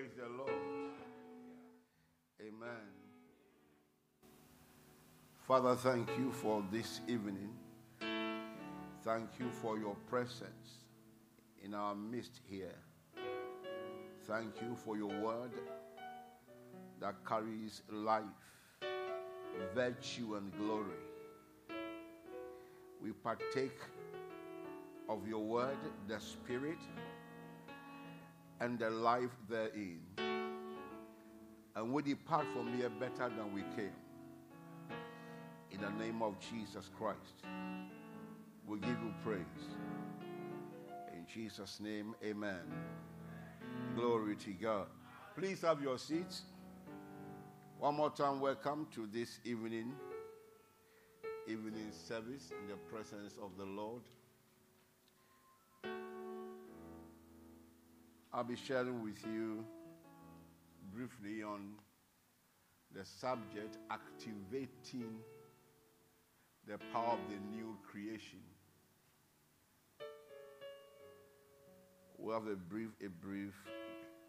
Praise the Lord. Amen. Father, thank you for this evening. Thank you for your presence in our midst here. Thank you for your word that carries life, virtue, and glory. We partake of your word, the spirit, and the life therein. And we depart from here better than we came. In the name of Jesus Christ, we give you praise. In Jesus' name, amen. Glory to God. Please have your seats. One more time, welcome to this evening, evening service in the presence of the Lord. I'll be sharing with you briefly on the subject activating the power of the new creation. We'll have a brief, a brief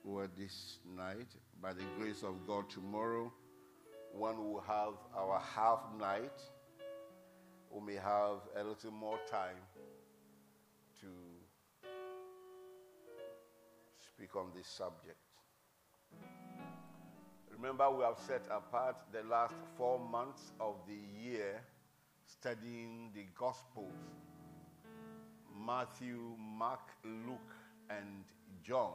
word this night. By the grace of God, tomorrow, one will have our half night. We may have a little more time speak on this subject. Remember, we have set apart the last four months of the year studying the Gospels Matthew, Mark, Luke, and John.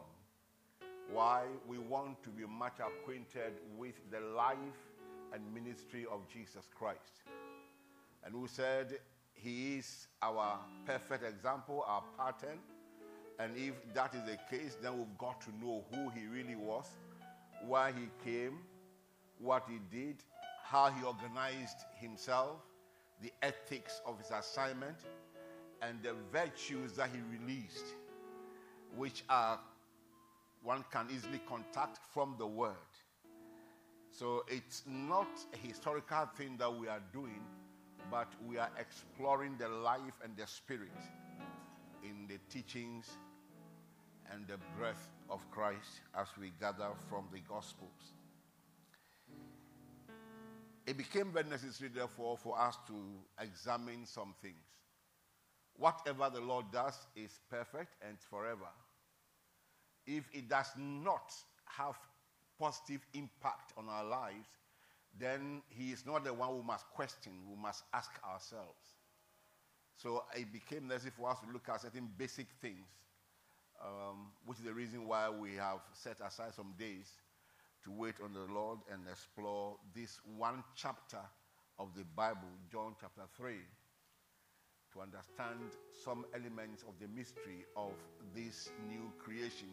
Why? We want to be much acquainted with the life and ministry of Jesus Christ. And we said he is our perfect example, our pattern. And if that is the case, then we've got to know who he really was, why he came, what he did, how he organized himself, the ethics of his assignment, and the virtues that he released, which are one can easily contact from the word. So it's not a historical thing that we are doing, but we are exploring the life and the spirit in the teachings and the breath of Christ as we gather from the Gospels. It became very necessary, therefore, for us to examine some things. Whatever the Lord does is perfect and forever. If it does not have positive impact on our lives, then He is not the one who must question, we must ask ourselves. So it became necessary for us to look at certain basic things, um, which is the reason why we have set aside some days to wait on the Lord and explore this one chapter of the Bible, John chapter 3, to understand some elements of the mystery of this new creation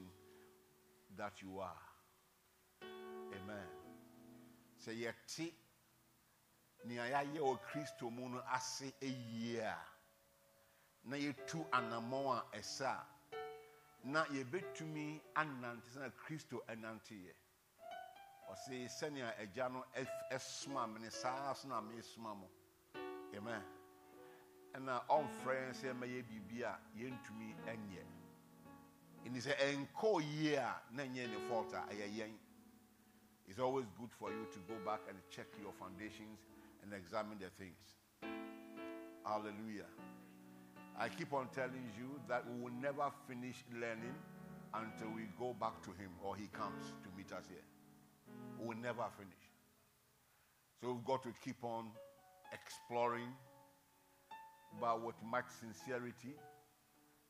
that you are. Amen. Sɛ yɛte nea yɛayɛ wɔ kristo mu no ase yie a na yɛtu anammɔn a na yɛbɛtumi anante sɛ na kristo ɛnanteɛ ɔse sɛnea agya no ɛsoma me ne saa so na mesoma mo. Amen. Ɛna ɔmfrɛ yɛn sɛ mɛyɛ biribi a yɛntumi ɛnyɛ ɛni sɛ ɛnkɔɔ yie a na ɛnyɛ ne fault a ɛyɛ yɛn. It's always good for you to go back and check your foundations and examine the things. Hallelujah i keep on telling you that we will never finish learning until we go back to him or he comes to meet us here we will never finish. So we've got to keep on exploring, but with much sincerity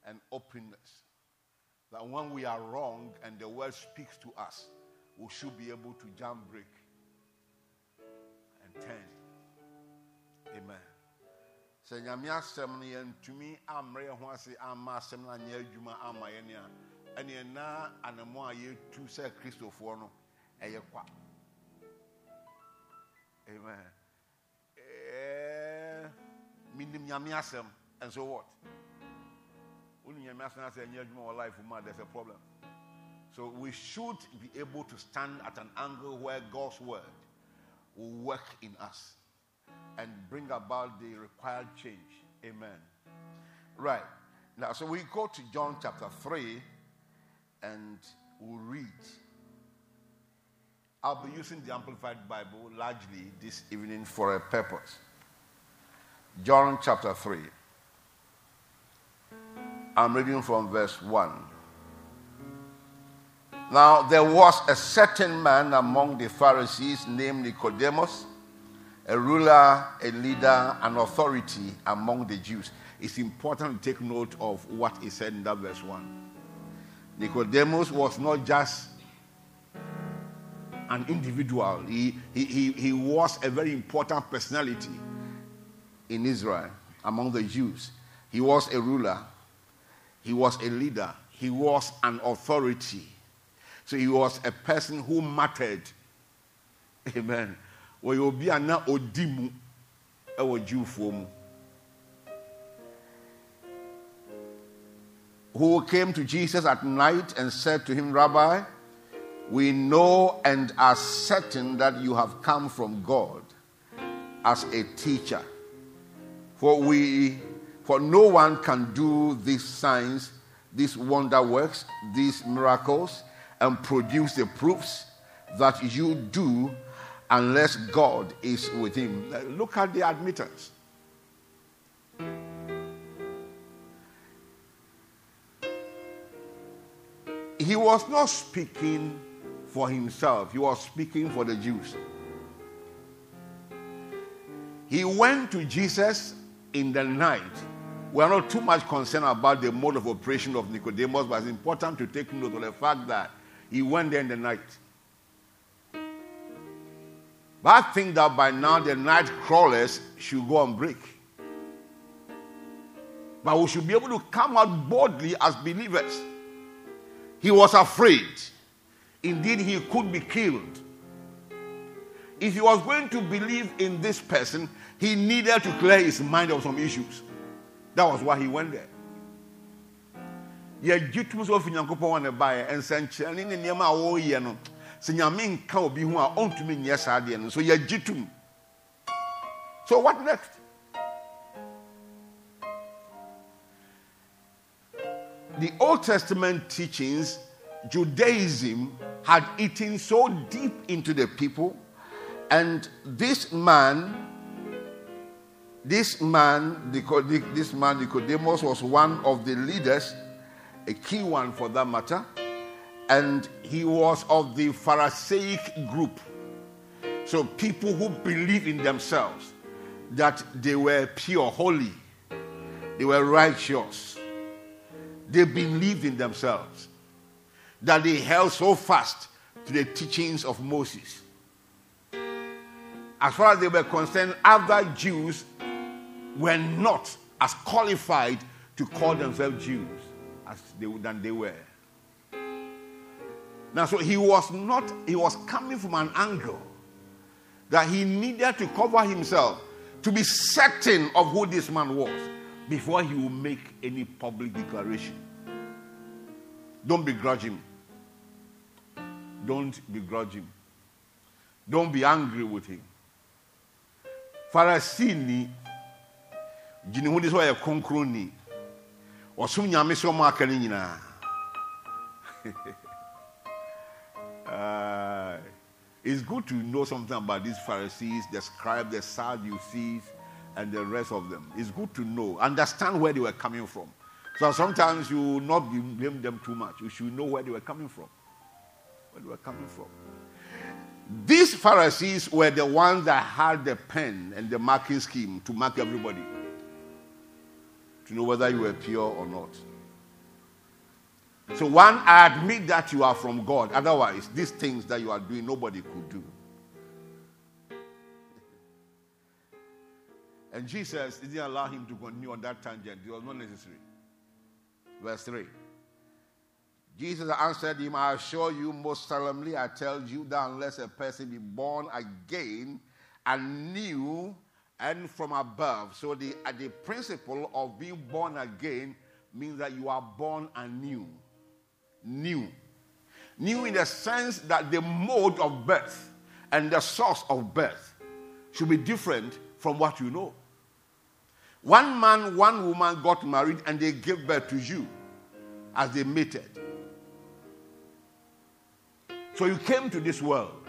and openness. That when we are wrong and the world speaks to us, we should be able to jump break and turn. Amen. Sɛ nyame asɛm no yɛntumi ammere yɛn ho ase amma asɛm no anyɛ adwuma ama yɛn a ɛneɛ na anammɔ a yɛtu sɛ kristofoɔ no ɛyɛ kwa. Amen. Menim nyame asɛm and so what? Wonim nyame asɛm asɛ ɛnyɛ adwuma wɔ life mu a there's a problem. So we should be able to stand at an angle where god's word will work in us and bring about the required change amen right now so we go to john chapter 3 and we'll read I'll be using the Amplified Bible largely this evening for a purpose. John chapter 3. I'm reading from verse 1. Now, there was a certain man among the Pharisees named Nicodemus, a ruler, a leader, an authority among the Jews. It's important to take note of what is said in that verse 1. Nicodemus was not just an individual, he, he, he, he was a very important personality in Israel among the Jews. He was a ruler, he was a leader, he was an authority so he was a person who mattered. Amen. Wɔyɛ obi a na mu ɛwɔ Jewfoɔ mu. Who came to Jesus at night and said to him, Rabbi, we know and are certain that you have come from God as a teacher. For we for no one can do these signs, these wonder works, these miracles and produce the proofs that you do unless God is with him. Look at the admittance. He was not speaking for himself, he was speaking for the Jews. He went to Jesus in the night. We are not too much concerned about the mode of operation of Nicodemus, but it's important to take note of the fact that he went there in the night. But I think that by now the night crawlers should go on break. But we should be able to come out boldly as believers. He was afraid. Indeed, he could be killed. If he was going to believe in this person, he needed to clear his mind of some issues. That was why he went there sɛ nyame obi a nyɛ saa no. So yɛgye so what next? The old testament teachings judaism had eaten so deep into the people and this man this man this man nicodemus was one of the leaders a key one for that matter. And he was of the Pharisaic group. So people who believe in themselves that they were pure, holy, they were righteous. They believed in themselves that they held so fast to the teachings of Moses. As far as they were concerned, other Jews were not as qualified to call themselves Jews as they, than they were. Now, so he was not, he was coming from an angle that he needed to cover himself to be certain of who this man was before he would make any public declaration. Don't begrudge him. Don't begrudge him. Don't be angry with him. Pharisee ni, gyina hu de sɛ ɔyɛ kronkron ni ɔsom nyinaa uh, it's good to know something about these Pharisees, the scribes, the Sadducees, and the rest of them. It's good to know, understand where they were coming from. So sometimes you will not blame them too much. You should know where they were coming from. Where they were coming from. These Pharisees were the ones that had the pen and the marking scheme to mark everybody to know whether you were pure or not. So, one, I admit that you are from God. Otherwise, these things that you are doing, nobody could do. And Jesus didn't allow him to continue on that tangent. It was not necessary. Verse 3. Jesus answered him, I assure you, most solemnly, I tell you that unless a person be born again and new and from above. So the, the principle of being born again means that you are born anew. New. New in the sense that the mode of birth and the source of birth should be different from what you know. One man, one woman got married and they gave birth to you as they mated. So you came to this world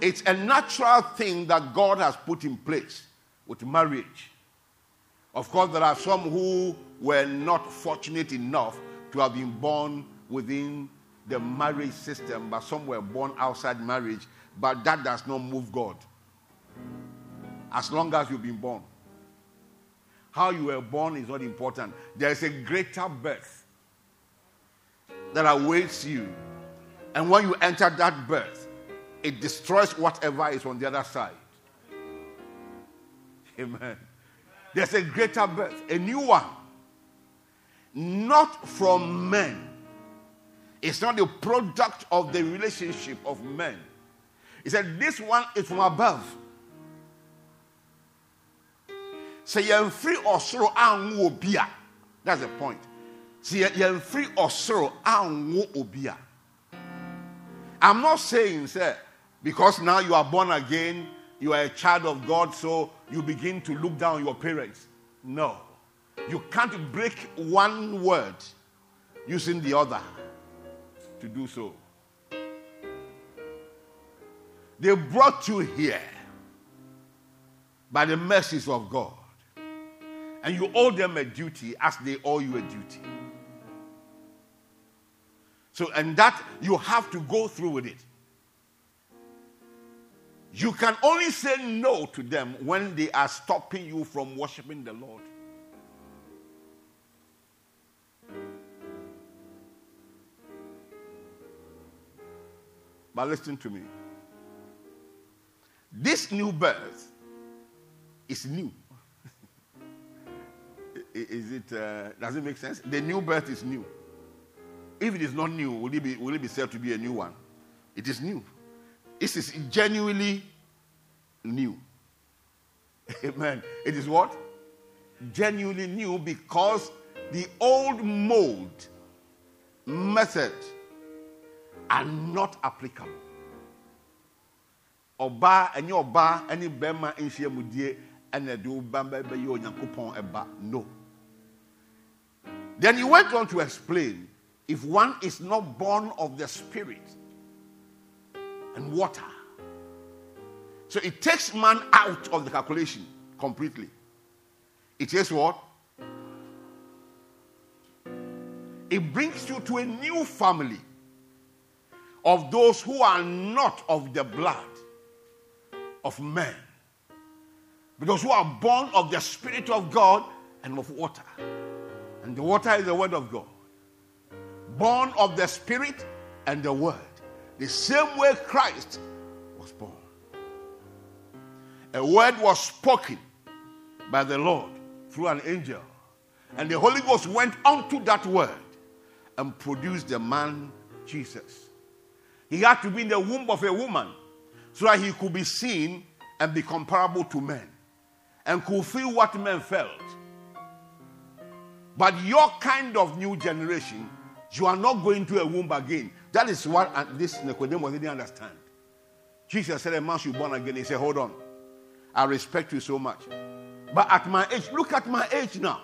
It's a natural thing that God has put in place with marriage. Of course, there are some who were not fortunate enough to have been born within the marriage system, but some were born outside marriage. But that does not move God. As long as you've been born. How you were born is not important. There is a greater birth that awaits you. And when you enter that birth, it destroys whatever is on the other side. Amen. There's a greater birth, a new one. Not from men. It's not the product of the relationship of men. He said, This one is from above. Say, free or sorrow, That's the point. See, free or sorrow, I'm not saying, sir, because now you are born again, you are a child of God, so you begin to look down your parents. No. You can't break one word using the other to do so. They brought you here by the mercies of God. And you owe them a duty as they owe you a duty. So, and that you have to go through with it. You can only say no to them when they are stopping you from worshiping the Lord. But listen to me. This new birth is new. is it, uh, does it make sense? The new birth is new. If it is not new, will it be, will it be said to be a new one? It is new. This is genuinely new. Amen. It is what? Genuinely new because the old mold method are not applicable. Ọbaa ɛnyɛ ɔbaa ɛne bɛrima nhyia mu die ɛna ɛde ɔba bɛyɛ onyankopɔn ɛba no. Then he went on to explain if one is not born of the spirit and water. So it takes man out of the calculation completely. It is what? It brings you to a new family of those who are not of the blood of men, because who are born of the Spirit of God and of water. And the water is the Word of God. Born of the Spirit and the Word. The same way Christ was born. A word was spoken by the Lord through an angel. And the Holy Ghost went onto that word and produced the man Jesus. He had to be in the womb of a woman so that he could be seen and be comparable to men and could feel what men felt. But your kind of new generation, you are not going to a womb again. That is what this Nicodemus didn't understand. Jesus said, A man should be born again. He said, Hold on. I respect you so much. But at my age, look at my age now.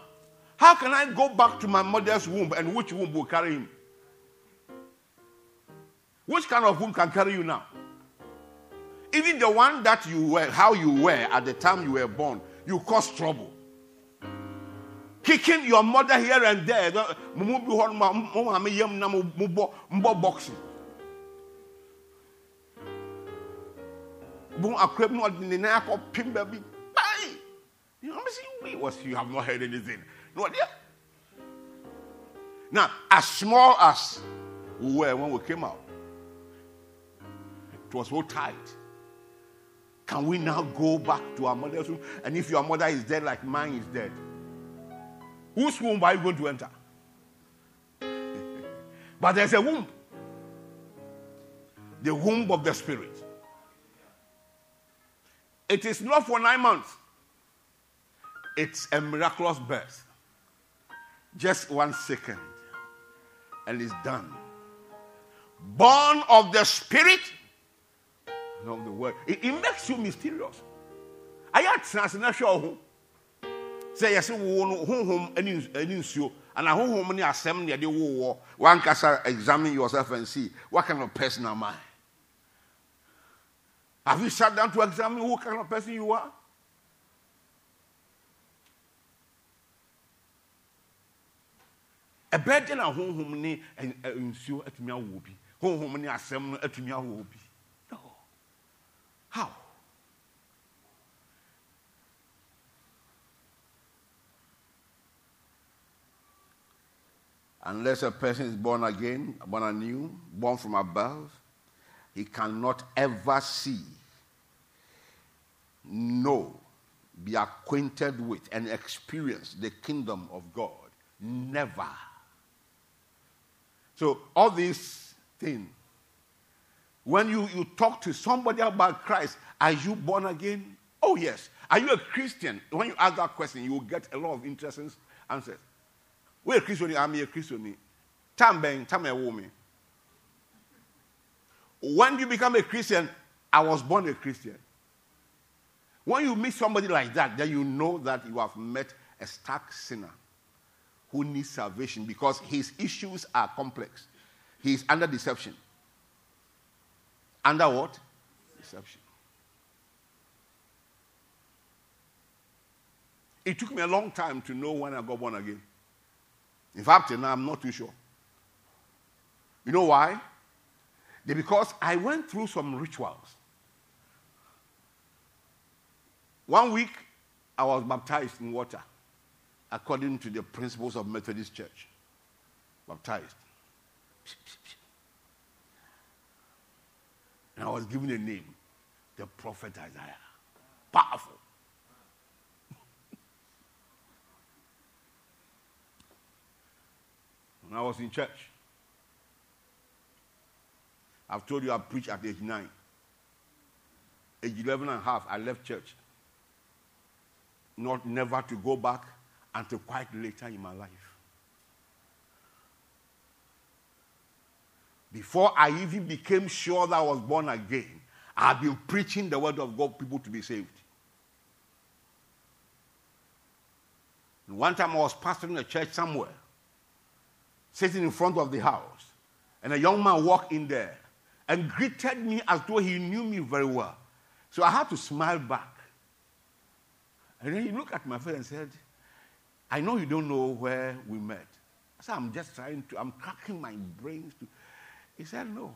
How can I go back to my mother's womb and which womb will carry him? Which kind of womb can carry you now? Even the one that you were, how you were at the time you were born, you cause trouble. Kicking your mother here and there. boxing. You know, you have not heard anything. No idea. Now, as small as we were when we came out, was so tight. Can we now go back to our mother's womb? And if your mother is dead, like mine is dead, whose womb are you going to enter? but there's a womb the womb of the Spirit. It is not for nine months, it's a miraculous birth. Just one second, and it's done. Born of the Spirit of the word. It, it makes you mysterious. I had transnational sɛ yɛsɛ wo no honhom ani nsuo ana honhom ne asɛm ne yɛde wowɔ wankasa examine yourself and see what kind of person am I Have you sat down to examine who kind of person you are? ɛbɛɛ de na honhom ne nsuo atumi awo bi honhom ne asɛm no atumi awo bi how? Unless a person is born again born anew born from above he cannot ever see know be acquainted with and experience the kingdom of god. Never. So all these things, when you, you talk to somebody about Christ, are you born again? Oh, yes. Are you a Christian? When you ask that question, you will get a lot of interesting answers. We're a Christian, I'm a Christian. Time bang, time a woman. When you become a Christian, I was born a Christian. When you meet somebody like that, then you know that you have met a stark sinner who needs salvation because his issues are complex. He is under deception. Under what? Deception. It took me a long time to know when I got born again. In fact, now I'm not too sure. You know why? Because I went through some rituals. One week, I was baptized in water according to the principles of Methodist Church. Baptized. And I was given a name, the prophet Isaiah. Powerful. when I was in church, I've told you I preached at age 9. Age 11 and a half, I left church. Not never to go back until quite later in my life. Before I even became sure that I was born again, I had been preaching the word of God people to be saved. And one time I was pastoring a church somewhere, sitting in front of the house, and a young man walked in there and greeted me as though he knew me very well. So I had to smile back. And then he looked at my face and said, I know you don't know where we met. I said, I'm just trying to, I'm cracking my brains to. He said, No.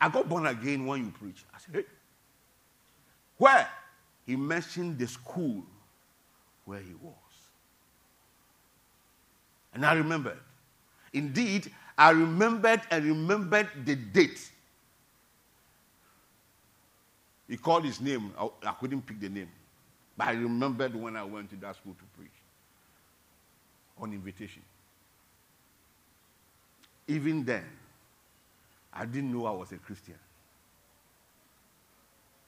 I got born again when you preached. I said, Hey. Where? He mentioned the school where he was. And I remembered. Indeed, I remembered and remembered the date. He called his name. I, I couldn't pick the name. But I remembered when I went to that school to preach on invitation. Even then, I didn't know I was a Christian.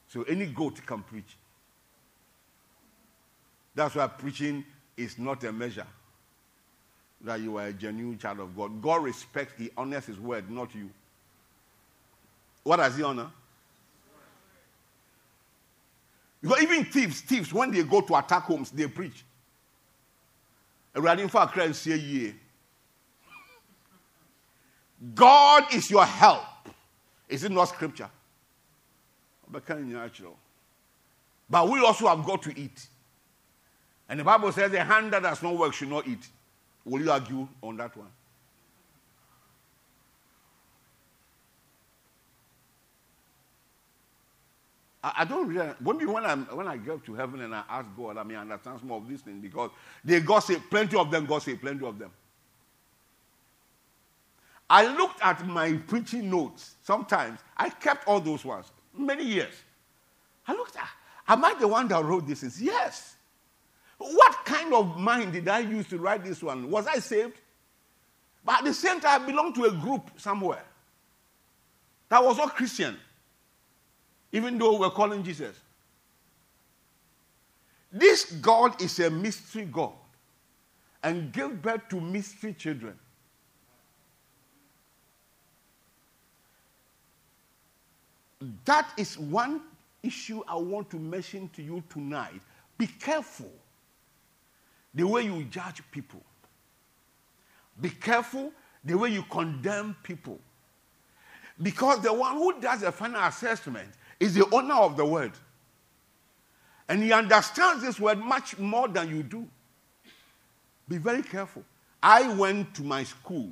So any goat can preach. That's why preaching is not a measure that you are a genuine child of God. God respects, He honors His word, not you. What does He honor? Because even thieves, thieves, when they go to attack homes, they preach awurade mfa akra nsie yie god is your help. Is it not scripture? But we also have got to eat. And the bible says the hand that does not work should not eat. Will you argue on that one? I, don't really, maybe when, i when I get to heaven and I ask God, I mean, I understand some of these things because they gossip, plenty of them gossip, plenty of them. I looked at my preaching notes sometimes. I kept all those ones many years. I looked at, am I the one that wrote this? Yes. What kind of mind did I use to write this one? Was I saved? But at the same time, I belonged to a group somewhere that was not Christian even though we're calling Jesus. This God is a mystery God and gave birth to mystery children. That is one issue I want to mention to you tonight. Be careful the way you judge people. Be careful the way you condemn people. Because the one who does a final assessment is the owner of the word. And he understands this word much more than you do. Be very careful. I went to my school.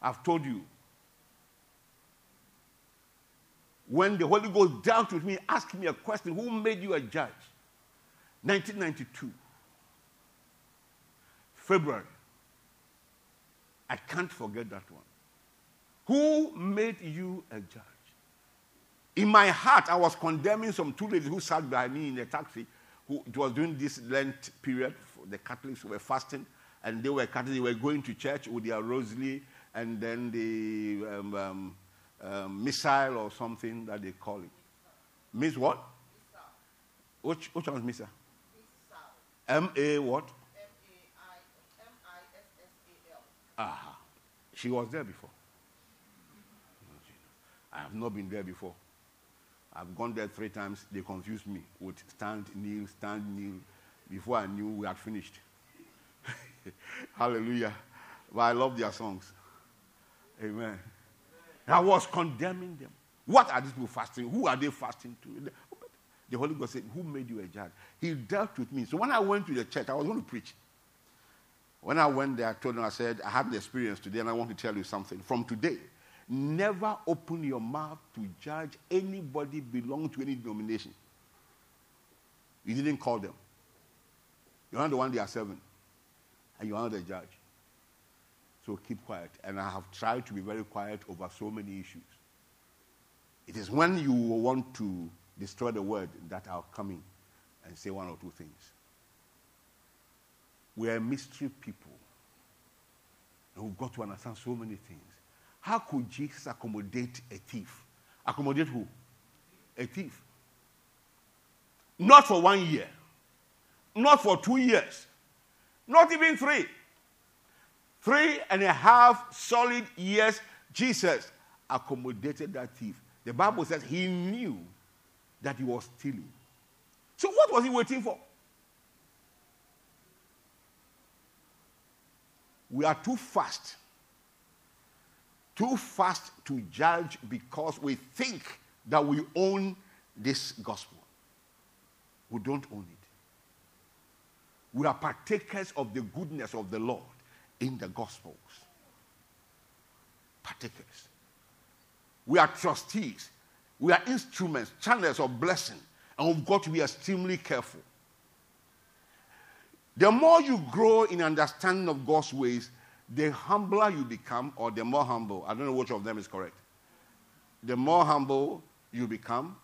I've told you. When the Holy Ghost dealt with me, asked me a question Who made you a judge? 1992. February. I can't forget that one. Who made you a judge? In my heart, I was condemning some two ladies who sat by me in a taxi, who it was during this Lent period. The Catholics were fasting, and they were Catholics. They were going to church with their rosary and then the um, um, um, missal or something that they call it. Miss what? Which, which one is missal? M A what? Ah, she was there before. I have not been there before. I've gone there three times. They confused me with stand, kneel, stand, kneel. Before I knew we had finished. Hallelujah. But I love their songs. Amen. I was condemning them. What are these people fasting? Who are they fasting to? The Holy Ghost said, Who made you a judge? He dealt with me. So when I went to the church, I was going to preach. When I went there, I told them, I said, I had the experience today and I want to tell you something. From today, never open your mouth to judge anybody belonging to any denomination. You didn't call them. You're not the one they are serving. And you are not the judge. So keep quiet. And I have tried to be very quiet over so many issues. It is when you want to destroy the word that I'll come in and say one or two things. We are mystery people. And we've got to understand so many things. How could Jesus accommodate a thief? Accommodate who? A thief. Not for one year, not for two years, not even three. Three and a half solid years, Jesus accommodated that thief. The Bible says he knew that he was stealing. So, what was he waiting for? We are too fast, too fast to judge because we think that we own this gospel. We don't own it. We are partakers of the goodness of the Lord in the Gospels. Partakers. We are trustees. We are instruments, channels of blessing, and we've got to be extremely careful. The more you grow in understanding of God's ways, the humbler you become, or the more humble. I don't know which of them is correct. The more humble you become,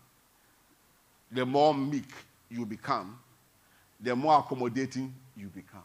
the more meek you become, the more accommodating you become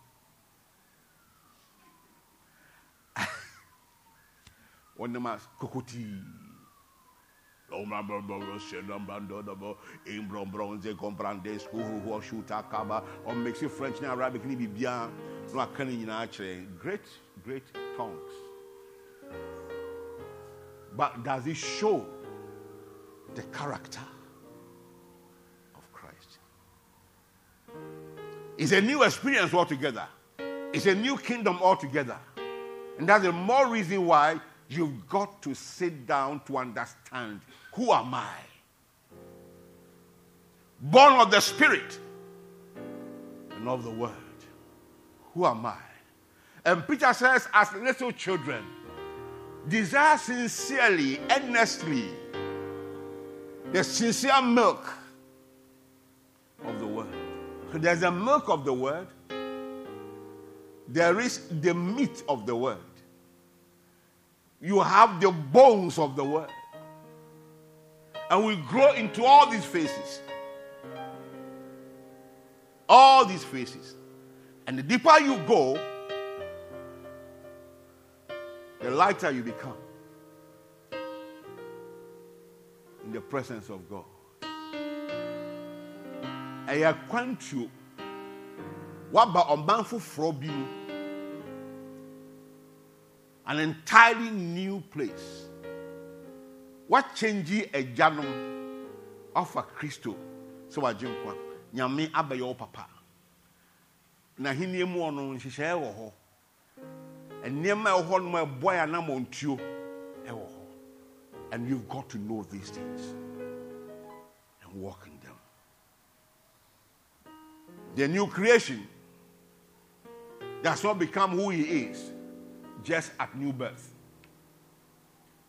Oh, a hand time. Unma hand time. A hand time. onema kokoti french arabic great great tongues but does it show the character of christ it's a new experience altogether it's a new kingdom altogether and that's the more reason why You've got to sit down to understand who am I? Born of the Spirit and of the Word. Who am I? And Peter says, as little children, desire sincerely, earnestly, the sincere milk of the Word. So there's the milk of the Word, there is the meat of the Word you have the bones of the word. And we grow into all these faces. All these faces. And the deeper you go, the lighter you become. in the presence of God. I acquaint ɛyɛ kwantuo waba ɔman foforɔ bi mu an entirely new place. What wakyɛngye agyanom ɔfa kristo sɛ wagye nkwa nyame abɛyɛ wo papa. Na ahenni mu ɔno nhyehyɛeɛ wɔ hɔ. Nneɛma a ɛwɔ hɔ nom a ɛboa yɛ anammɔntuo ɛwɔ hɔ. And you've got to know these things and walk in them. The new creation does not become who he is just at new birth.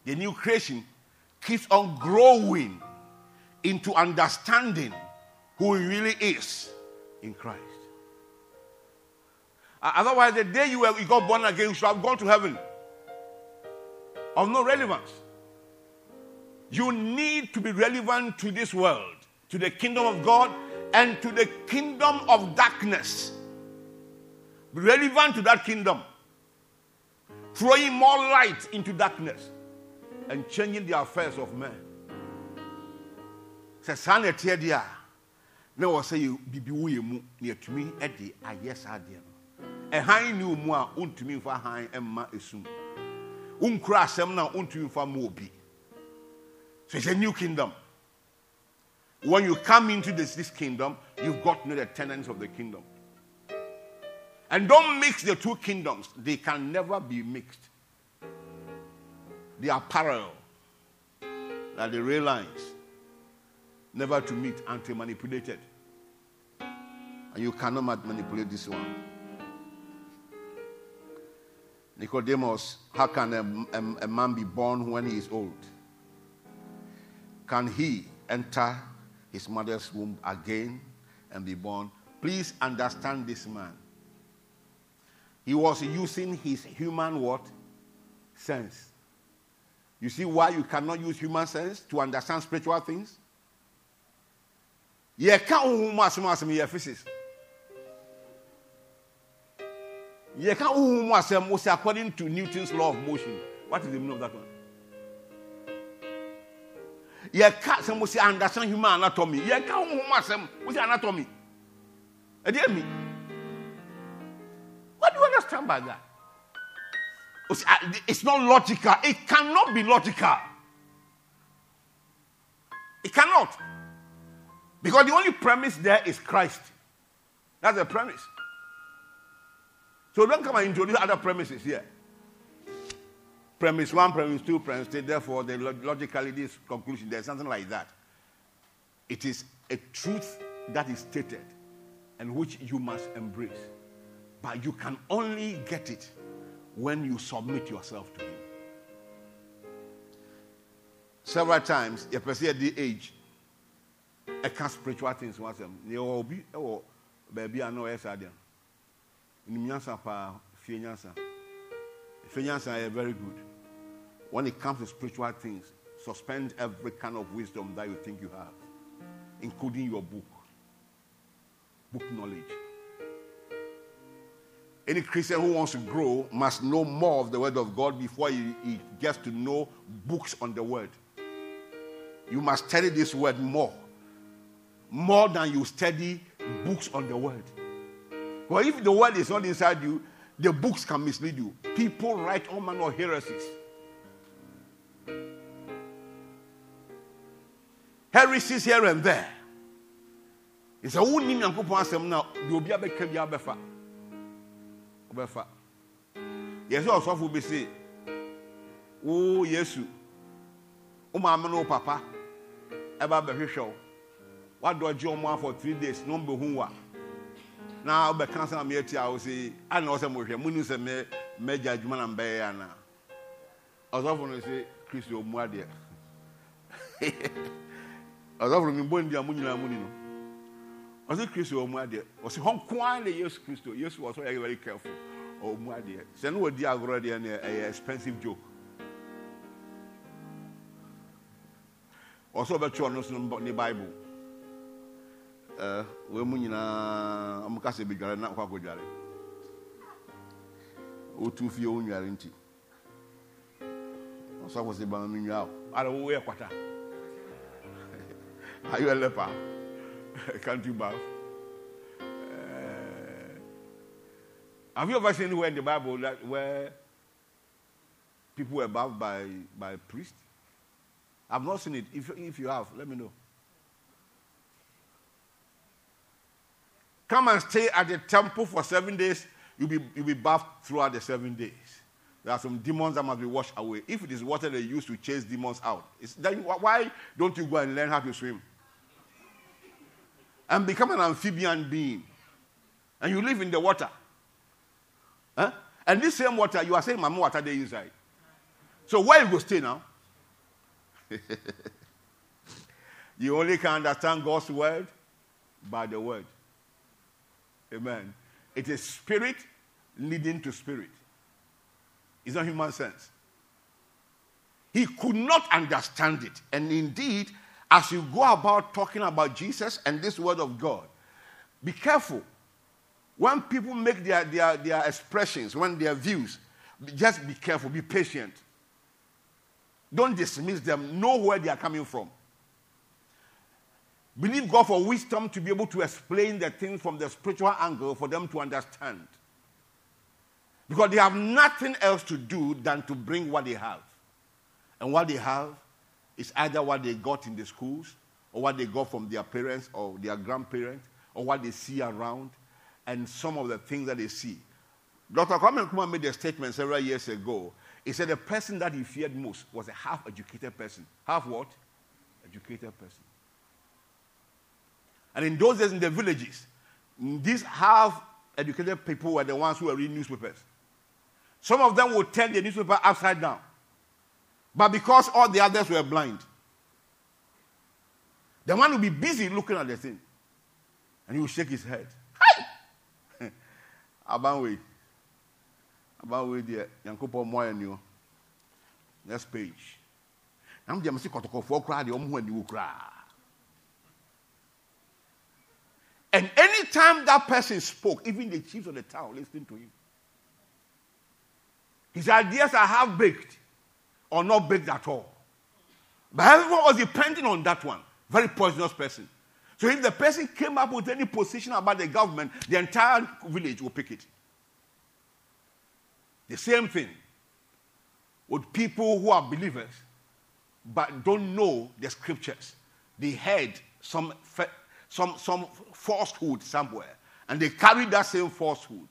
The new creation keeps on growing into understanding who he really is in Christ. Otherwise, the day you, were, you got born again, you should have gone to heaven. Of no relevance. You need to be relevant to this world, to the kingdom of God, and to the kingdom of darkness. Be relevant to that kingdom. Throwing more light into darkness and changing the affairs of men. Sɛ saa na ɛteɛ deɛ a na wɔ sɛ yɛ bibi wo yɛ mu na yɛtumi de ayɛ saa adeɛ no. Ɛhan ne wo mu a wontumi mfa han mma esum. Wonkura asɛm no a wontumi mfa ma obi. So it's a new kingdom. When you come into this, this kingdom you've got to know the tenets of the kingdom and don't mix the two kingdoms they can never be mixed they are parallel like the rail lines never to meet until manipulated and you cannot manipulate this one Nicodemus, how can a, a- a man be born when he is old? Can he enter his mother's womb again and be born? Please understand this man. He was using his human what? Sense. You see why you cannot use human sense to understand spiritual things? mu asɛm asɛm yɛ physics asɛm wo sɛ according to newton's law of motion what is the meaning of that one mo sɛ understand human anatomy yɛka honhom mu asɛm wo sɛ anatomy ɛdeɛ mi what do you understand by that it's not logical it cannot be logical it cannot because the only premise there is Christ. That's the premise. So don't come and introduce other premises here. Premise one, premise two, premise three. Therefore, the logically this conclusion, there's something like that. It is a truth that is stated and which you must embrace. But you can only get it when you submit yourself to Him. Several times, a person at the age, ɛka spiritual things na yɛwɔ obi wɔ baabi a na ɔyɛ saa deɛ nyansa paa fie nyansa. Fie nyansa yɛ very good. When it comes to spiritual things suspend every kind of wisdom that you think you have including your book. Book knowledge any christian who wants to grow must know more of the word of god before he, he gets to know books on the word you must study this word more more than you study books on the word. Well, if the word is not inside you, the books can mislead you. People write all manner of heresies. Heresies here and there. It's a wonim nyankopɔn asɛm na deɛ obi abɛka bi Ɔbɛfa. Yɛsɛ ɔsɔfo bi se, wo Yesu, wo maame ne wo papa ɛba bɛhwehwɛ wo. wadɔgye ɔmo afɔ three days na ɔmo bɛhu wa na ɔbɛka sɛ na meyɛ tia wo sɛ ana ɔsɛ mohwɛ mu nim sɛ mɛ mɛgya adwuma na mbɛyɛ ana ɔsɔfo no sɛ kristo ɔmu adeɛ ɔsɔfo no mbɔ ndi a mo nyinaa mu ni no ɔsɛ kristo ɔmu adeɛ. Ɔsɛ hɔ nko ara na yesu kristo yesu wɔ so yɛ very careful. Ɔmu adeɛ. Sɛ ne wɔdi agorɔ deɛ no ɛyɛ expensive joke. Ɔsɛ ɔbɛtwe ɔno so ne bible. Eh, wei mu nyinaa ɔmo kasa bi dware na ɔkɔ akɔdware wotu fie wo nware nti. Ɔsɔfo sɛ bama me nwa o. Ara wo yɛ kwata. Are you a leper? Can't you bath? Uh, have you ever seen anywhere in the Bible that where people were bathed by, by priest? I've not seen it. If, if you have, let me know. Come and stay at the temple for seven days. You'll be, you'll be bathed throughout the seven days. There are some demons that must be washed away. If it is water they use to chase demons out, then why don't you go and learn how to swim? And become an amphibian being. And you live in the water. Huh? And this same water, you are saying, Mami Wata there inside. So where you go stay now? you only can understand God's word by the word. Amen. It is spirit leading to spirit. It's not human sense. He could not understand it. And indeed, as you go about talking about Jesus and this word of God, be careful. When people make their, their, their expressions, when their views, just be careful, be patient. Don't dismiss them. Know where they are coming from. Believe God for wisdom to be able to explain the things from the spiritual angle for them to understand. Because they have nothing else to do than to bring what they have. And what they have is either what they got in the schools, or what they got from their parents or their grandparents, or what they see around, and some of the things that they see. Dr. Kwame Nkrumah made a statement several years ago. He said the person that he feared most was a half educated person. Half what? Educated person. And in those days in the villages, these half educated people were the ones who were reading newspapers. Some of them would turn the newspaper upside down. But because all the others were blind, the man would be busy looking at the thing. And he would shake his head. Hi! Abanwe. Abanwe deɛ nyankopɔn mmoa yɛ. Next page. I'm just kɔtɔkɔfoɔ koraa deɛ ɔmo ho aniwo koraa. And anytime that person spoke, even the chiefs of the town listened to him. His ideas are half baked or not baked at all. But everyone was depending on that one. Very poisonous person. So if the person came up with any position about the government, the entire village will pick it. The same thing with people who are believers but don't know the scriptures. They heard some some, some falsehood somewhere. And they carry that same falsehood.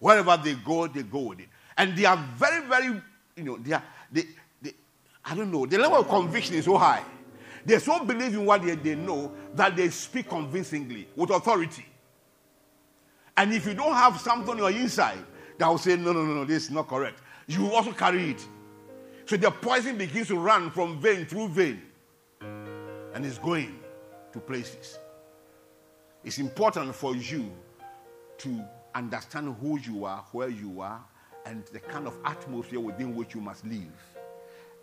Wherever they go, they go with it. And they are very, very, you know, they are, they, I don't know, the level of conviction is so high. They so believe in what they, they know that they speak convincingly with authority. And if you don't have something on your inside that will say, no, no, no, no, this is not correct, you will also carry it. So the poison begins to run from vein through vein and is going to places. It's important for you to understand who you are, where you are, and the kind of atmosphere within which you must live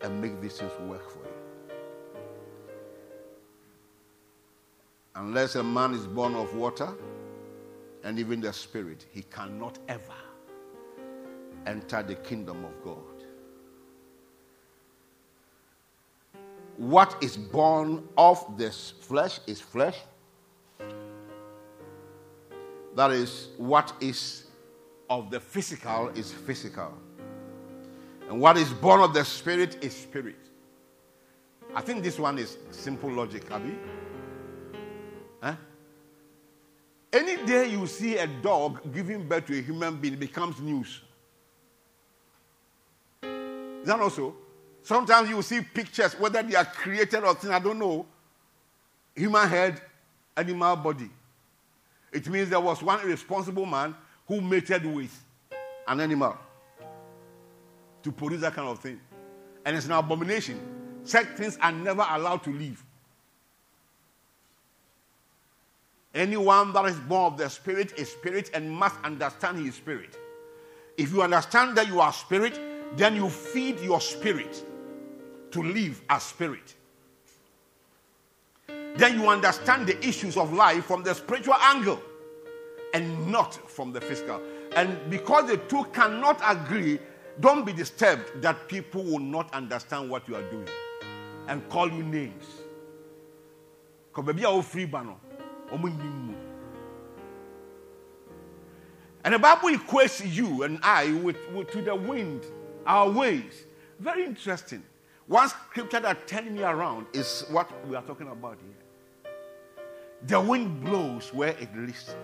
and make these things work for you. Unless a man is born of water and even the spirit, he cannot ever enter the kingdom of God. What is born of this flesh is flesh, that is, what is of the physical is physical. And what is born of the spirit is spirit. I think this one is simple logic, Abby. Huh? Any day you see a dog giving birth to a human being, becomes news. That also? Sometimes you see pictures, whether they are created or thing, I don't know. Human head, animal body. It means there was one irresponsible man who mated with an animal to produce that kind of thing. And it's an abomination. Such things are never allowed to live. Anyone that is born of the Spirit is spirit and must understand his spirit. If you understand that you are spirit, then you feed your spirit to live as spirit then you understand the issues of life from the spiritual angle and not from the physical. And because the two cannot agree, don't be disturbed that people will not understand what you are doing and call you names. And the Bible equates you and I with, with to the wind, our ways. Very interesting. One scripture that turns me around is what we are talking about here. The wind blows where it lists.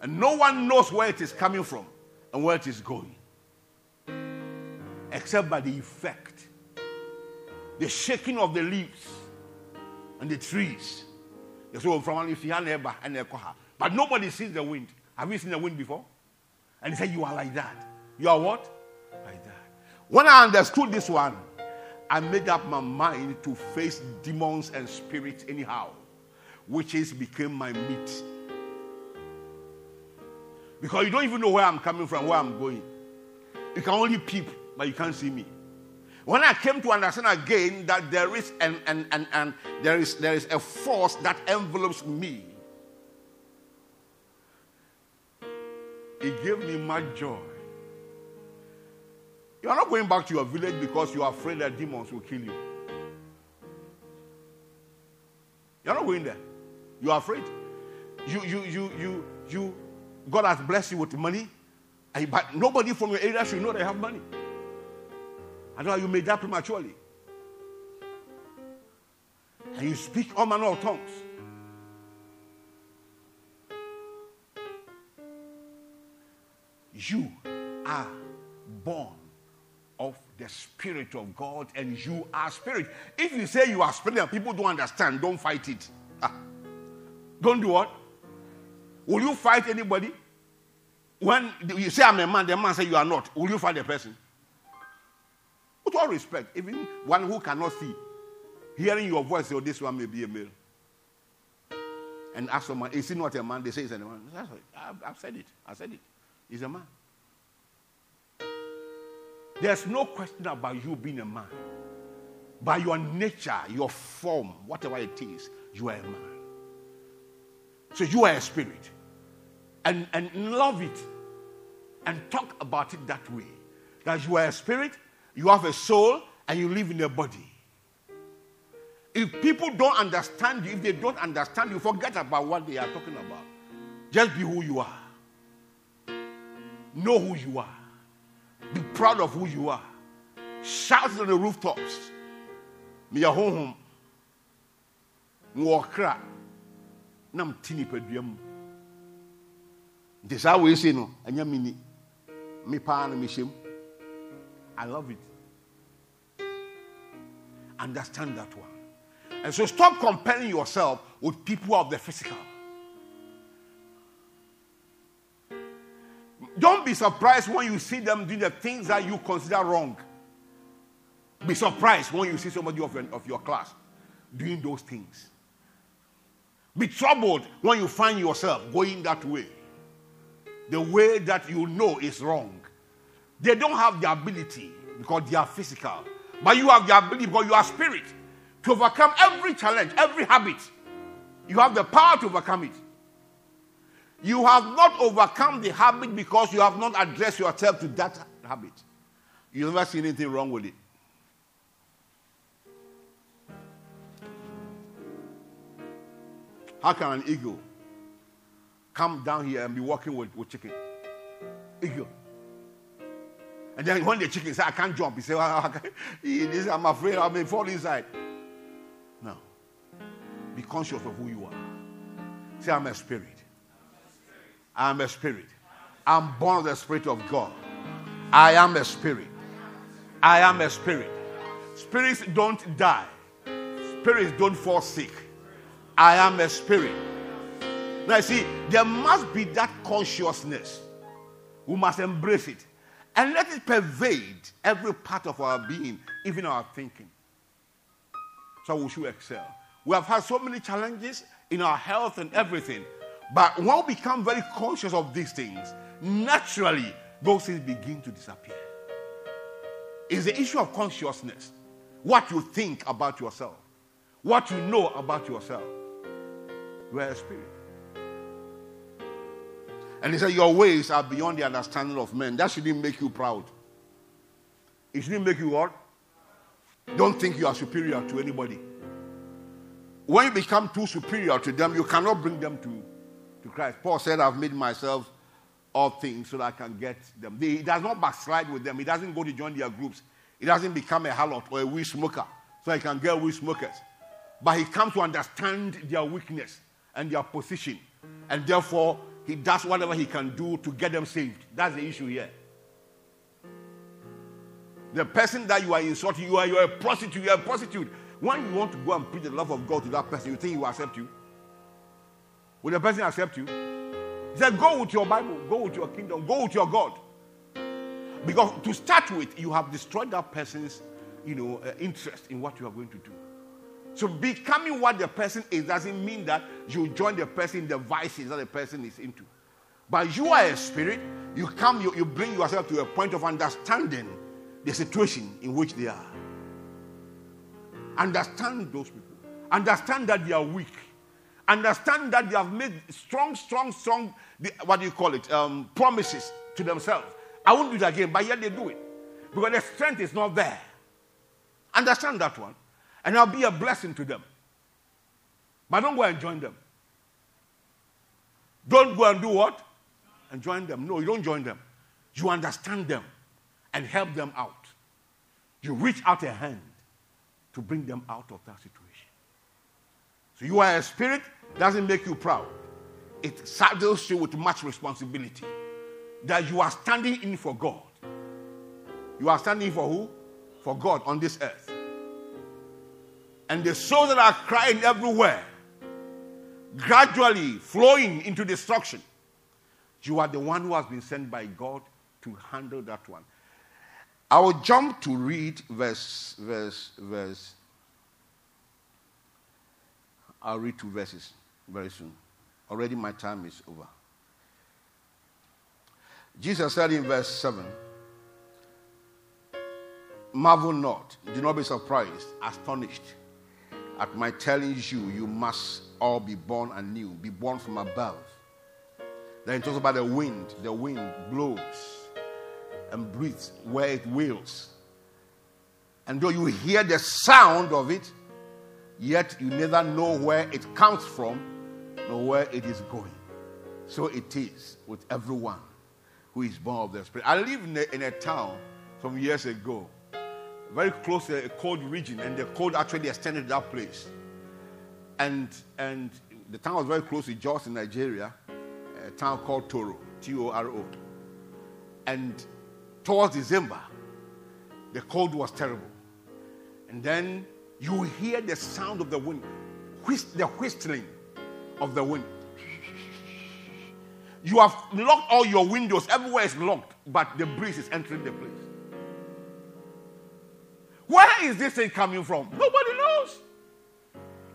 And no one knows where it is coming from and where it is going. Except by the effect. The shaking of the leaves and the trees. But nobody sees the wind. Have you seen the wind before? And he said, You are like that. You are what? Like that. When I understood this one, I made up my mind to face demons and spirits anyhow, which is became my meat. Because you don't even know where I'm coming from, where I'm going. You can only peep, but you can't see me. When I came to understand again that there is an, an, an, an there is there is a force that envelopes me. It gave me much joy. You are not going back to your village because you are afraid that demons will kill you. You're not going there. You are afraid. You you you you you God has blessed you with money, but nobody from your area should know they have money. I know you made that prematurely. And you speak all manner of tongues. You are born of the Spirit of God and you are spirit. If you say you are spirit and people don't understand, don't fight it. Ah. Don't do what? Will you fight anybody? When you say I'm a man, the man say you are not. Will you find the person? With all respect, even one who cannot see, hearing your voice, oh, this one may be a male. And ask someone, is he not a man? They say he's a man. I've said it. I said it. He's a man. There's no question about you being a man. By your nature, your form, whatever it is, you are a man. So you are a spirit. And, and love it. And talk about it that way. That you are a spirit, you have a soul, and you live in a body. If people don't understand you, if they don't understand you, forget about what they are talking about. Just be who you are. Know who you are. Be proud of who you are. Shout on the rooftops. Me home. Mwokra. Nam tini pedwam. Nti saa wei sei no, ɛnyɛ me ni. Me paa na mehyɛm. I love it. Understand that one. And so stop comparing yourself with people of the physical. Don't be surprised when you see them doing the things that you consider wrong. Be surprised when you see somebody of your, of your class doing those things. Be troubled when you find yourself going that way. The way that you know is wrong. They don't have the ability because they are physical. But you have the ability because you are spirit to overcome every challenge, every habit. You have the power to overcome it. You have not overcome the habit because you have not addressed yourself to that habit. You've never seen anything wrong with it. How can an eagle come down here and be walking with, with chicken? Eagle. And then when the chicken say, I can't jump, he say, well, I'm afraid I may fall inside. No. Be conscious of who you are. Say, I'm a spirit. I am a spirit. I'm born of the Spirit of God. I am a spirit. I am a spirit. Spirits don't die, spirits don't fall sick. I am a spirit. Now, see, there must be that consciousness. We must embrace it and let it pervade every part of our being, even our thinking. So we should excel. We have had so many challenges in our health and everything. But when we become very conscious of these things, naturally those things begin to disappear. It's the issue of consciousness. What you think about yourself, what you know about yourself. You are a spirit. And he said, Your ways are beyond the understanding of men. That shouldn't make you proud. It shouldn't make you what? Don't think you are superior to anybody. when you become too superior to them, you cannot bring them to, to Christ. Paul said, I've made myself all things so that I can get them. He does not backslide with them. He doesn't go to join their groups. He doesn't become a harlot or a weed smoker so he can get weed smokers. But he comes to understand their weakness and their position. And therefore, he does whatever he can do to get them saved. That's the issue here. The person that you are insulting, you are, you are a prostitute, you are a prostitute. When you want to go and preach the love of God to that person, you think he will accept you? Will the person accept you? He said, Go with your Bible, go with your kingdom, go with your God. Because to start with, you have destroyed that person's you know, uh, interest in what you are going to do. So becoming what the person is doesn't mean that you join the person in the vices that the person is into. But you are a spirit, you come, you, you bring yourself to a point of understanding the situation in which they are. Understand those people. Understand that they are weak. Understand that they have made strong, strong, strong, what do you call it, um, promises to themselves. I won't do it again, but yet they do it. Because the strength is not there. Understand that one. And I'll be a blessing to them. But don't go and join them. Don't go and do what? And join them. No, you don't join them. You understand them and help them out. You reach out a hand to bring them out of that situation. So you are a spirit, doesn't make you proud. It saddles you with much responsibility. That you are standing in for God. You are standing for who? For God on this earth. And the souls that are crying everywhere, gradually flowing into destruction, you are the one who has been sent by God to handle that one. I will jump to read verse, verse, verse. I'll read two verses very soon. Already my time is over. Jesus said in verse 7 Marvel not, do not be surprised, astonished at my telling you, you must all be born anew, be born from above. Then it talks about the wind. The wind blows and breathes where it wills. And though you hear the sound of it, yet you neither know where it comes from nor where it is going. So it is with everyone who is born of the Spirit. I live in a, in a town some years ago, very close to a cold region, and the cold actually extended to that place. And, and the town was very close to Jos in Nigeria, a town called Toro, T O R O. And towards December, the cold was terrible. And then you hear the sound of the wind, whist, the whistling of the wind. You have locked all your windows, everywhere is locked, but the breeze is entering the place. Where is this thing coming from? Nobody knows.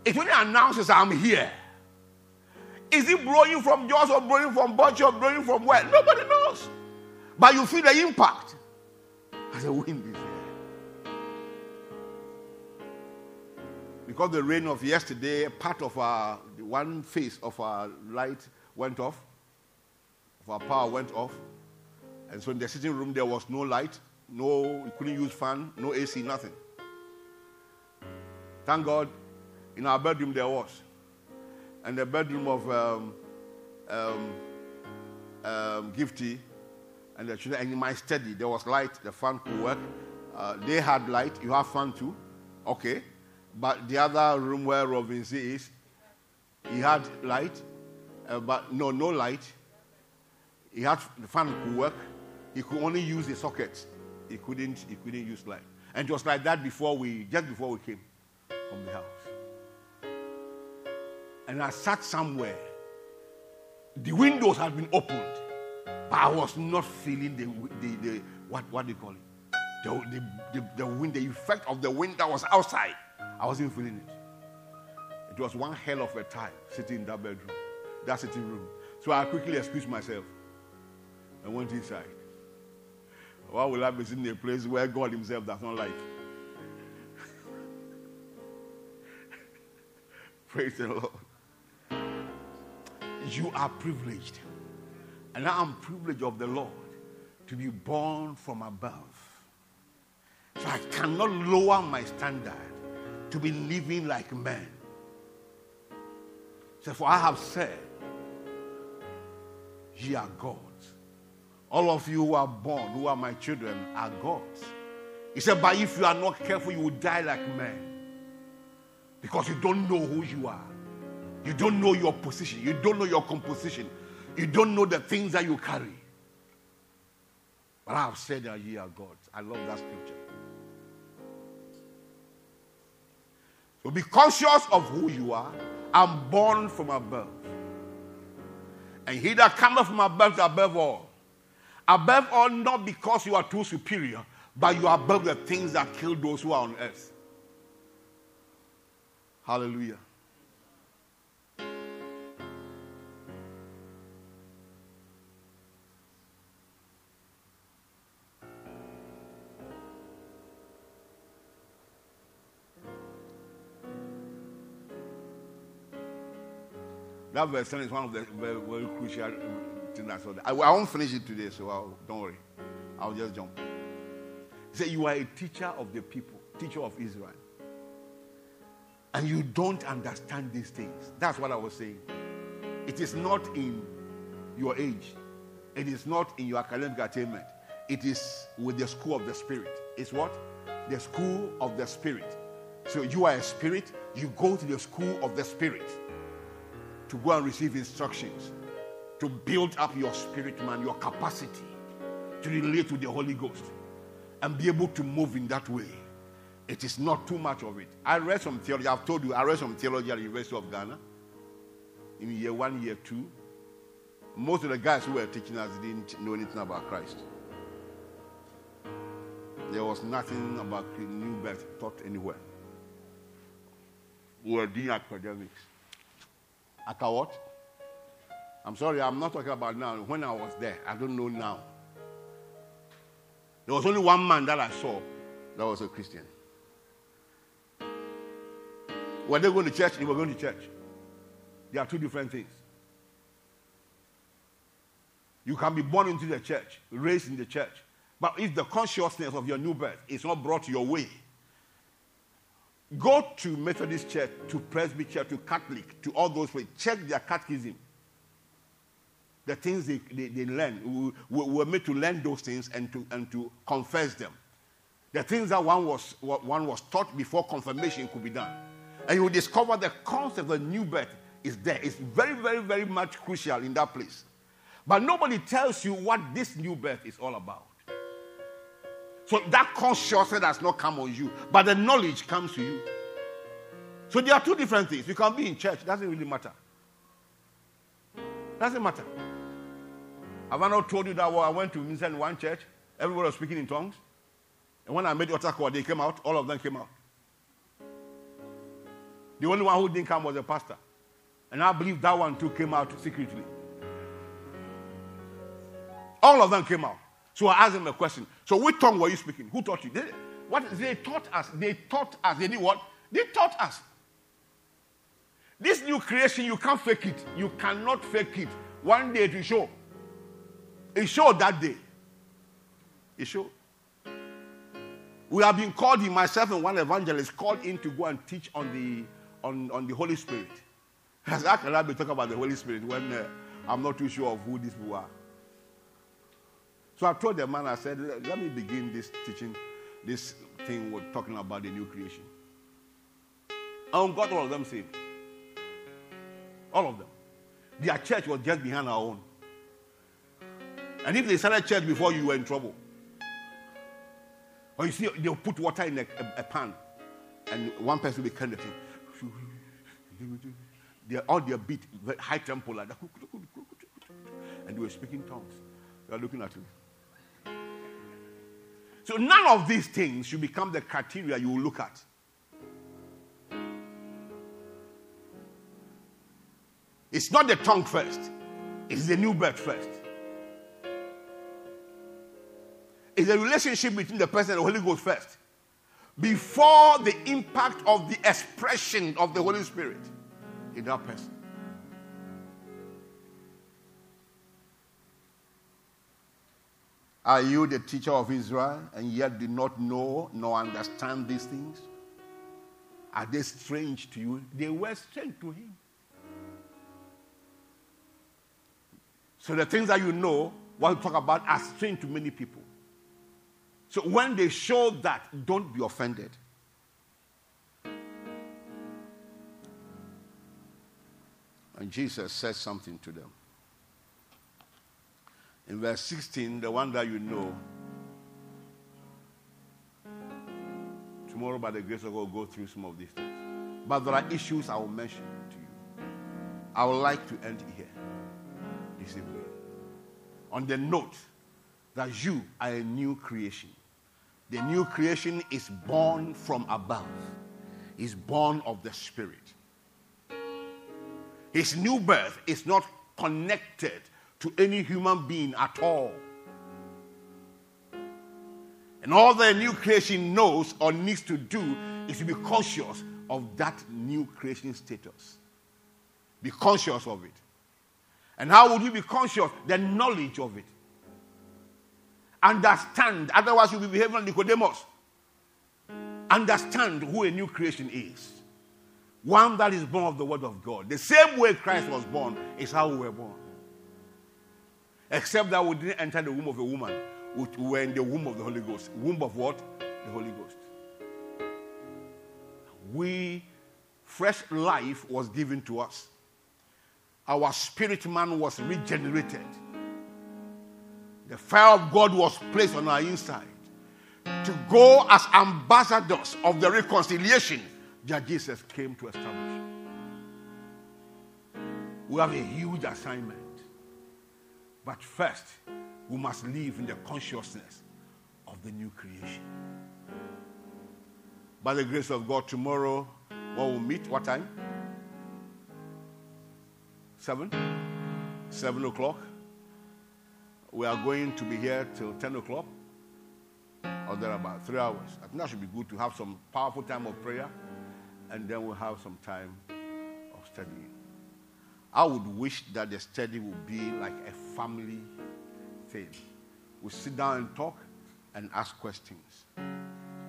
It only announces I'm here. Is it blowing from yours or blowing from Bauchi or blowing from where? Nobody knows. But you feel the impact as the wind is here. Because the rain of yesterday, part of our one face of our light went off, of our power went off. And so in the sitting room there was no light, no, you couldn't use fan, no AC, nothing. Thank God, in our bedroom there was. And the bedroom of um, um, um, Gifty and the children, and in my study, there was light, the fan could work. Uh, they had light, you have fan too. Okay. But the other room where Robinson is, he had light, uh, but no, no light. He had the fan could work. He could only use the sockets. He couldn't. He couldn't use light. And was like that before we, just before we came from the house. And I sat somewhere. The windows had been opened, but I was not feeling the, the, the what, what do you call it? The, the, the, the wind, the effect of the wind that was outside. I wasn't feeling it. It was one hell of a time sitting in that bedroom, that sitting room. So I quickly excused myself and went inside. Why will I be sitting in a place where God Himself does not like? Praise the Lord. You are privileged. And I am privileged of the Lord to be born from above. So I cannot lower my standard to be living like men. For I have said, Ye are gods. All of you who are born, who are my children, are gods. He said, But if you are not careful, you will die like men. Because you don't know who you are. You don't know your position. You don't know your composition. You don't know the things that you carry. But I have said that ye are gods. I love that scripture. So be conscious of who you are. I'm born from above. And he that cometh from above is above all. Above all, not because you are too superior, but you are above the things that kill those who are on earth. Hallelujah. That verse is one of the very, very crucial things I saw. I, I won't finish it today, so I'll, don't worry. I'll just jump. He said, You are a teacher of the people, teacher of Israel. And you don't understand these things. That's what I was saying. It is not in your age, it is not in your academic attainment. It is with the school of the Spirit. It's what? The school of the Spirit. So you are a spirit, you go to the school of the Spirit to go and receive instructions to build up your spirit man, your capacity to relate to the Holy Ghost and be able to move in that way. It is not too much of it. I read some theology. I've told you, I read some theology at the University of Ghana in year one, year two. Most of the guys who were teaching us didn't know anything about Christ. There was nothing about new birth taught anywhere. We were doing academics. Aka what? I'm sorry, I'm not talking about now. When I was there, I don't know now. There was only one man that I saw that was a Christian. Were they going to church? They were going to church. They are two different things. You can be born into the church, raised in the church. But if the consciousness of your new birth is not brought your way, Go to Methodist Church, to Presbyterian, to Catholic, to all those places. Check their catechism. The things they, they, they learn. We, we were made to learn those things and to, and to confess them. The things that one was, one was taught before confirmation could be done. And you discover the concept of new birth is there. It's very, very, very much crucial in that place. But nobody tells you what this new birth is all about. So that consciousness has not come on you, but the knowledge comes to you. So there are two different things. You can be in church, doesn't really matter. Doesn't matter. Have I not told you that well, I went to in one church, everybody was speaking in tongues? And when I made the altar call, they came out, all of them came out. The only one who didn't come was the pastor. And I believe that one too came out secretly. All of them came out. So I asked him a question. So which tongue were you speaking? Who taught you? They, what they taught us. They taught us. They did what? They taught us. This new creation, you can't fake it. You cannot fake it. One day it will show. It showed that day. It showed. We have been called in, myself and one evangelist, called in to go and teach on the on, on the Holy Spirit. As I can be talking about the Holy Spirit when uh, I'm not too sure of who these people are. So I told the man, I said, let me begin this teaching, this thing we're talking about the new creation. And got all of them saved. All of them. Their church was just behind our own. And if they started church before you were in trouble, or you see, they'll put water in a, a, a pan, and one person will carry the thing. They're all their beat, high tempo like that. And they were speaking tongues. They are looking at him. So none of these things should become the criteria you look at. It's not the tongue first, it's the new birth first. It's a relationship between the person and the Holy Ghost first. Before the impact of the expression of the Holy Spirit in that person. Are you the teacher of Israel and yet do not know nor understand these things? Are they strange to you? They were strange to him. So the things that you know, what we talk about, are strange to many people. So when they show that, don't be offended. And Jesus says something to them. In verse 16, the one that you know, tomorrow by the grace of God, we'll go through some of these things. But there are issues I will mention to you. I would like to end here this evening on the note that you are a new creation. The new creation is born from above, is born of the Spirit. His new birth is not connected to any human being at all. And all the new creation knows or needs to do is to be conscious of that new creation status. Be conscious of it. And how would you be conscious? The knowledge of it. Understand. Otherwise, you'll be behaving like Nicodemus. Understand who a new creation is. One that is born of the word of God. The same way Christ was born is how we were born. Except that we didn't enter the womb of a woman. We were in the womb of the Holy Ghost. Womb of what? The Holy Ghost. We, fresh life was given to us. Our spirit man was regenerated. The fire of God was placed on our inside to go as ambassadors of the reconciliation that Jesus came to establish. We have a huge assignment. But first, we must live in the consciousness of the new creation. By the grace of God, tomorrow, when we meet, what time? Seven? Seven o'clock. We are going to be here till 10 o'clock or there about three hours. I think that should be good to have some powerful time of prayer and then we'll have some time of studying. I would wish that the study would be like a family thing. We sit down and talk and ask questions.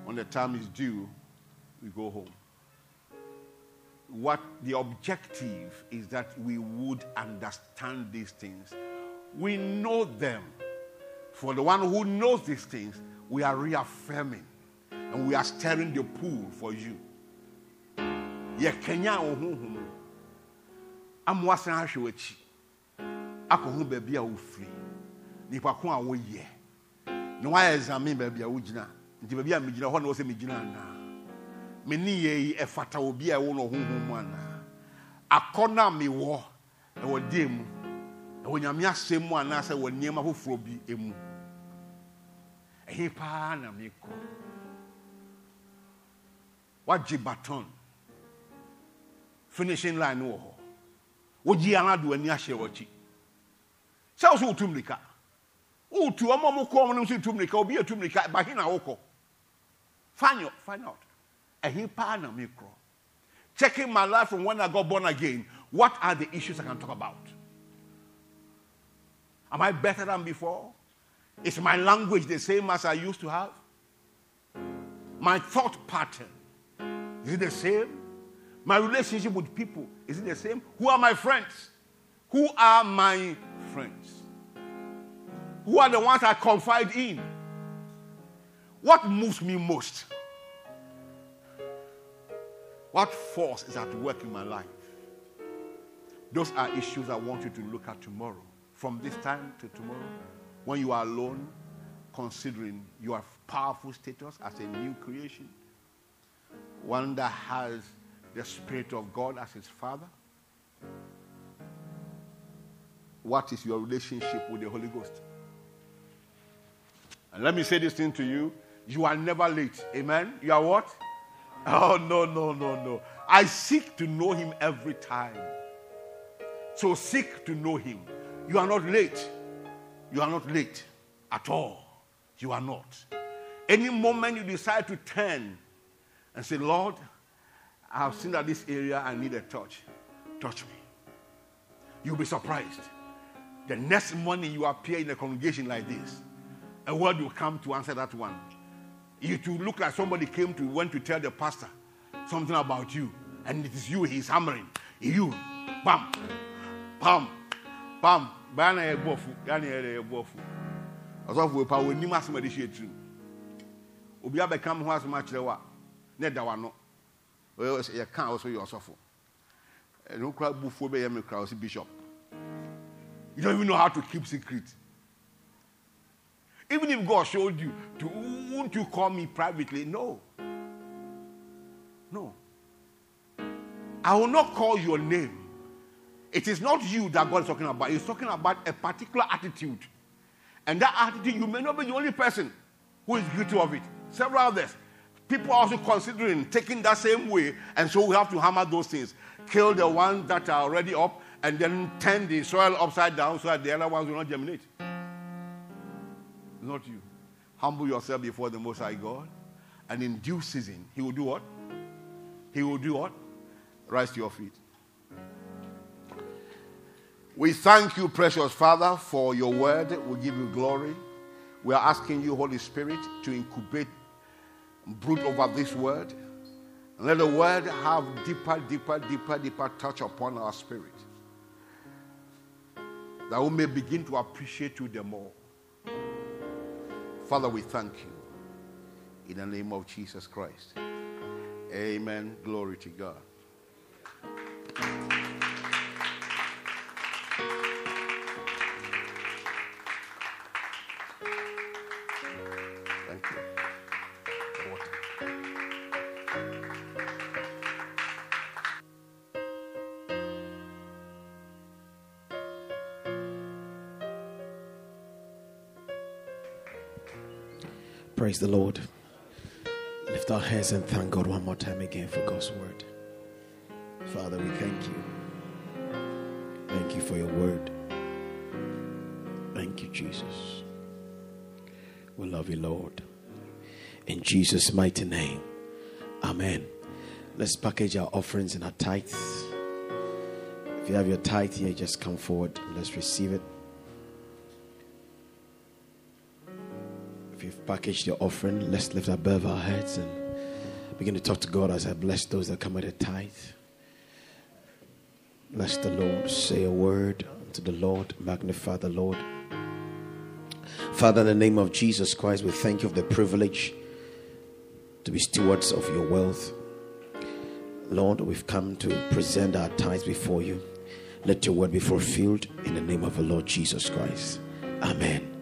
When the time is due, we go home. What the objective is that we would understand these things. We know them. For the one who knows these things, we are reaffirming and we are stirring the pool for you. Yɛkanya wo honhom ama wasan ahwɛ w'akyi. Akɔho baabi a wofiri. Nipa ko a woyɛ. Na wayɛ examine baabi a wogyina. Nti baabi a megyina hɔ na wɔ sɛ megyina anaa me ne yɛ yi ɛfata obi a no mu akɔ no ɛwɔ mu ɛwɔ nyame asɛm mu anaasɛ wɔ nneɛma foforɔ bi mu. Ɛhe paa na mekɔ? Wagye baton. Finishing line wɔ hɔ. Wogye anado ani ahyɛ w'akyi sɛ wo so wotu mmirika. Wotu ɔma mo kɔɔ mo no nso tu mmirika. Obi atu mmirika. Bahe na wokɔ? Find, find out. Ɛhe paa na mekorɔ? Checking my life from when I got born again. What are the issues I can talk about am I better than before is my language the same as I used to have my thought pattern is it the same my relationship with people, is it the same? Who are my friends? Who are my friends? Who are the ones I confide in? What moves me most? What force is at work in my life? Those are issues I want you to look at tomorrow. From this time to tomorrow, when you are alone, considering your powerful status as a new creation, one that has the Spirit of God as his Father? What is your relationship with the Holy Ghost? And let me say this thing to you. You are never late. Amen? You are what? Oh, no, no, no, no. I seek to know him every time. So seek to know him. You are not late. You are not late at all. You are not. Any moment you decide to turn and say, Lord, I have seen that this area I need a touch. Touch me. You'll be surprised. The next morning you appear in a congregation like this, a word will come to answer that one. You to look like somebody came to went to tell the pastor something about you, and it is you he's hammering. You, bam, bam, bam. baa na yɛ bɔfu yaa na yɛ bɔfu ɔsɔfo pa wɔn nim asɛm a hyɛ tirim obi abɛka mo ho asɛm akyerɛ wa na ɛda wa no yɛ ka a ɔsɔ yɛ ɔsɔfo ɛnu kura bufuo bɛ yɛ mi kura ɔsi bishop. You don't even know how to keep secret. Even if God showed you to won't you call me privately? No. No. I will not call your name it is not you that God is talking about he's talking about a particular attitude and that attitude you may not be the only person who is guilty of it several others people are also considering taking that same way and so we have to hammer those things kill the ones that are already up, and then turn the soil upside down so that the other ones will not germinate. Not you. Humble yourself before the Most High God, and in due season, He will do what? He will do what? Rise to your feet. We thank you, precious Father, for your word. We give you glory. We are asking you, Holy Spirit, to incubate, brood over this word and let the word have deeper, deeper, deeper, deeper touch upon our spirit. That we may begin to appreciate you the more. Father, we thank you. In the name of Jesus Christ. Amen. Glory to God. Praise the Lord. Lift our hands and thank God one more time again for God's word. Father, we thank you. Thank you for your word. Thank you, Jesus. We love you, Lord. In Jesus' mighty name. Amen. Let's package our offerings and our tithes. If you have your tithe here, just come forward. Let's receive it. You've packaged your offering, let's lift above our heads and begin to talk to God as I bless those that come with a tithe. Bless the Lord. Say a word to the Lord. Magnify the Lord. Father, in the name of Jesus Christ, we thank you for the privilege to be stewards of your wealth. Lord, we've come to present our tithes before you. Let your word be fulfilled in the name of the Lord Jesus Christ. Amen.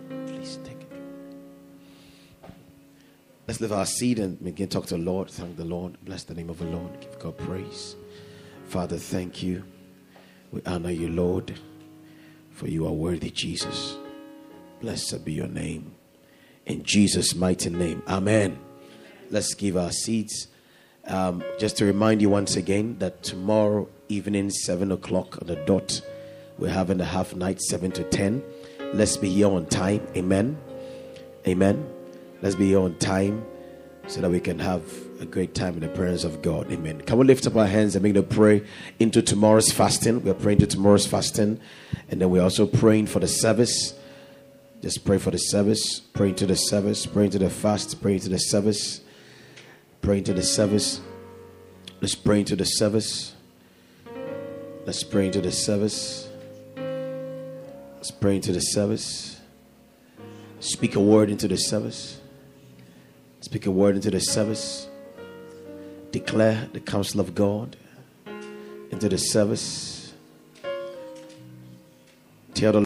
Let's lift our seat and begin to talk to the Lord. Thank the Lord. Bless the name of the Lord. Give God praise. Father, thank you. We honor you, Lord, for you are worthy, Jesus. Blessed be your name. In Jesus' mighty name. Amen. Let's give our seats. Um, just to remind you once again that tomorrow evening, 7 o'clock on the dot, we're having a half night, 7 to 10. Let's be here on time. Amen. Amen. Let's be on time so that we can have a great time in the presence of God. Amen. Can we lift up our hands and make to pray into tomorrow's fasting? We're praying to tomorrow's fasting. And then we're also praying for the service. Just pray for the service. Pray into the service. Pray into the fast. Pray into the service. Pray into the service. Let's pray into the service. Let's pray into the service. Let's pray into the service. Speak a word into the service. Speak a word into the service. Declare the counsel of God into the service. Tell the